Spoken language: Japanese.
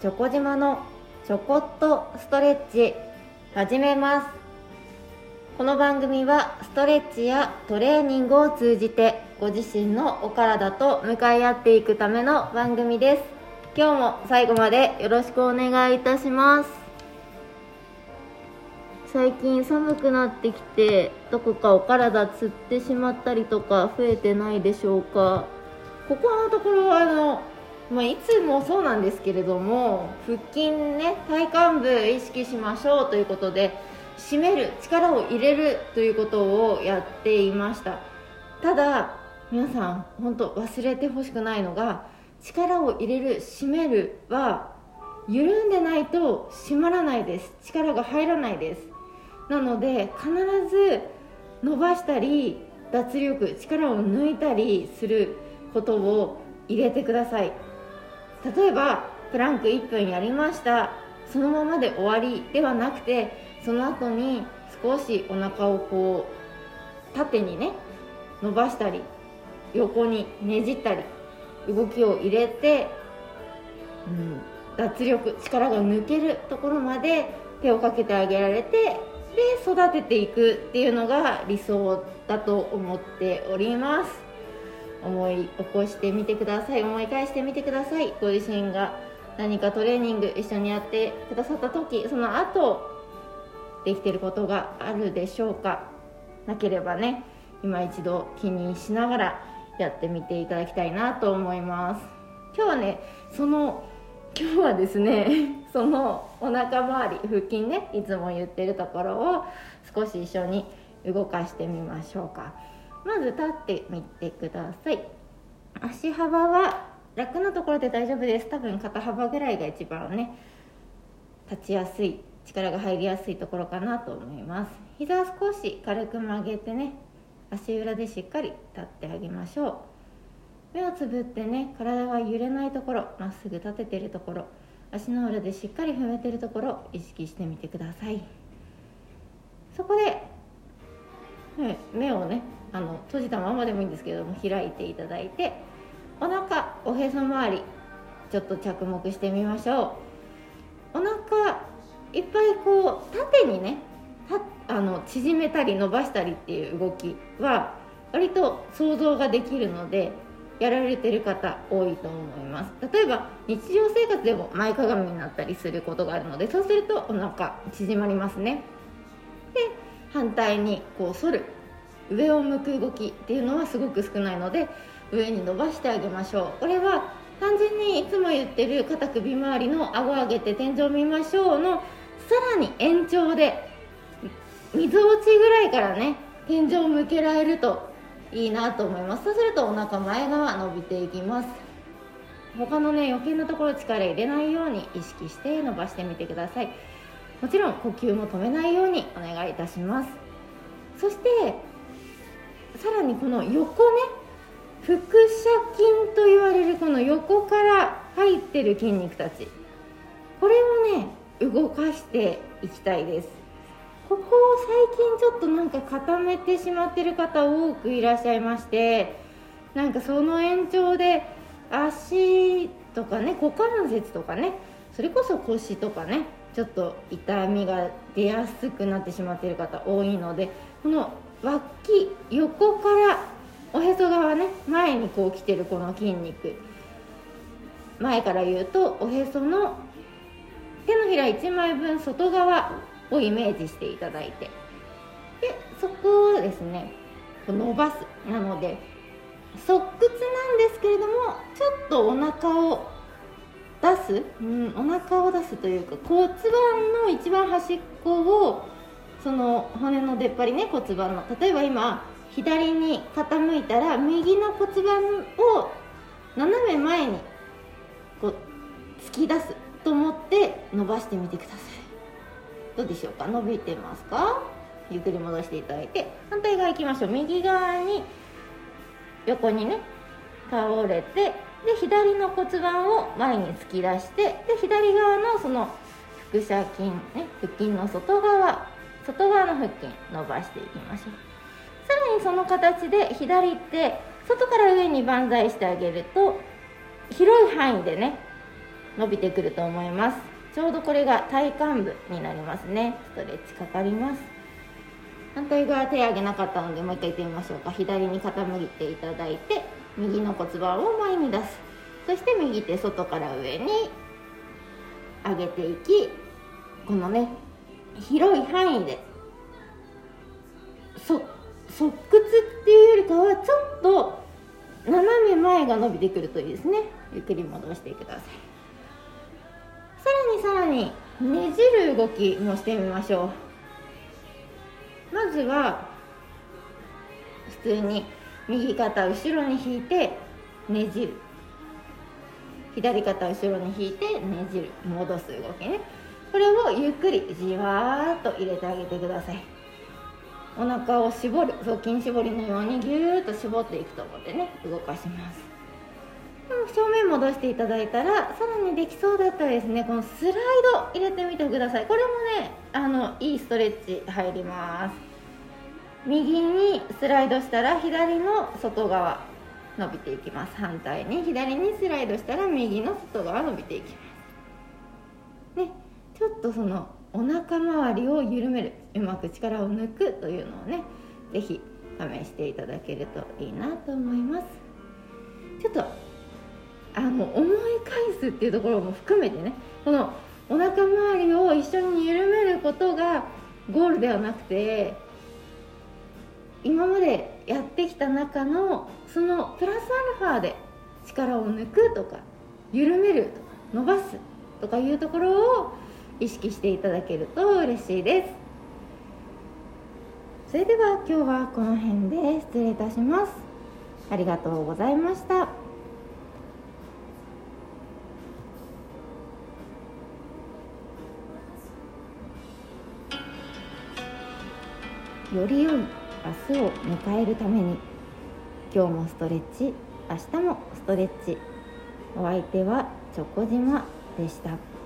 チョコ島のちょこっとストレッチ始めます。この番組はストレッチやトレーニングを通じてご自身のお体と向かい合っていくための番組です。今日も最後までよろしくお願いいたします。最近寒くなってきてどこかお体つってしまったりとか増えてないでしょうか？ここのところはあの、まあ、いつもそうなんですけれども腹筋ね体幹部意識しましょうということで締める力を入れるということをやっていました。ただ皆さん本当忘れてほしくないのが力を入れる締めるは緩んでないと締まらないです。力が入らないです。なので必ず伸ばしたり脱力力を抜いたりすることを入れてください。例えばプランク1分やりました。そのままで終わりではなくてその後に少しお腹をこう縦にね伸ばしたり横にねじったり動きを入れて、うん、脱力力が抜けるところまで手をかけてあげられてで育てていくっていうのが理想だと思っております。思い起こしてみてください。思い返してみてください。ご自身が何かトレーニング一緒にやってくださった時その後できてることがあるでしょうか。なければね今一度気にしながらやってみていただきたいなと思います。今日はねその今日はですね そのお腹周り腹筋ねいつも言ってるところを少し一緒に動かしてみましょうか。まず立ってみてください。足幅は楽なところで大丈夫です。多分肩幅ぐらいが一番ね立ちやすい力が入りやすいところかなと思います。膝少し軽く曲げてね足裏でしっかり立ってあげましょう。目をつぶってね体が揺れないところまっすぐ立ててるところ足の裏でしっかり踏めてるところ意識してみてください。そこで、はい、目をねあの閉じたままでもいいんですけども開いていただいてお腹おへそ周りちょっと着目してみましょう。お腹いっぱいこう縦にねあの縮めたり伸ばしたりっていう動きは割と想像ができるのでやられてる方多いと思います。例えば日常生活でも前かがみになったりすることがあるのでそうするとお腹縮まりますね。で反対にこう反る。上を向く動きっていうのはすごく少ないので上に伸ばしてあげましょう。これは単純にいつも言ってる肩首周りの顎上げて天井見ましょうのさらに延長で水落ちぐらいからね天井を向けられるといいなと思います。そうするとお腹前側伸びていきます。他のね余計なところ力入れないように意識して伸ばしてみてください。もちろん呼吸も止めないようにお願いいたします。そしてさらにこの横ね腹斜筋と言われるこの横から入ってる筋肉たち。これをね動かしていきたいです。ここを最近ちょっとなんか固めてしまってる方多くいらっしゃいましてなんかその延長で足とかね股関節とかねそれこそ腰とかねちょっと痛みが出やすくなってしまっている方多いのでこの脇横からおへそ側ね前にこう来てるこの筋肉。前から言うとおへその手のひら1枚分外側をイメージしていただいて。でそこをですね伸ばす。なので側屈なんですけれどもちょっとお腹を出す、うん、お腹を出すというか骨盤の一番端っこをその骨の出っ張りね骨盤の。例えば今左に傾いたら右の骨盤を斜め前にこう突き出すと思って伸ばしてみてください。どうでしょうか？伸びてますか？ゆっくり戻していただいて。反対側行きましょう。右側に横にね倒れてで左の骨盤を前に突き出してで左側のその腹斜筋ね腹筋の外側外側の腹筋伸ばしていきましょう。さらにその形で左手外から上に万歳してあげると広い範囲でね伸びてくると思います。ちょうどこれが体幹部になりますね。ストレッチかかります。反対側手上げなかったのでもう一回言ってみましょうか。左に傾いていただいて右の骨盤を前に出す。そして右手外から上に上げていきこのね広い範囲で。そ側屈っていうよりかはちょっと斜め前が伸びてくるといいですね。ゆっくり戻してください。さらにさらにねじる動きもしてみましょう。まずは普通に右肩後ろに引いてねじる。左肩後ろに引いてねじる。戻す動きね。これをゆっくりじわーっと入れてあげてください。お腹を絞る雑巾絞りのようにぎゅーっと絞っていくと思ってね動かします。正面戻していただいたらさらにできそうだったらですねこのスライド入れてみてください。これもねあのいいストレッチ入ります。右にスライドしたら左の外側伸びていきます。反対に左にスライドしたら右の外側伸びていきます。ちょっとそのお腹周りを緩めるうまく力を抜くというのをね是非試していただけるといいなと思います。ちょっとあの思い返すっていうところも含めてねこのお腹周りを一緒に緩めることがゴールではなくて今までやってきた中のそのプラスアルファで力を抜くとか緩めるとか伸ばすとかいうところを意識していただけると嬉しいです。それでは今日はこの辺で失礼いたします。ありがとうございました。より良い明日を迎えるために今日もストレッチ明日もストレッチ。お相手はチョコ島でした。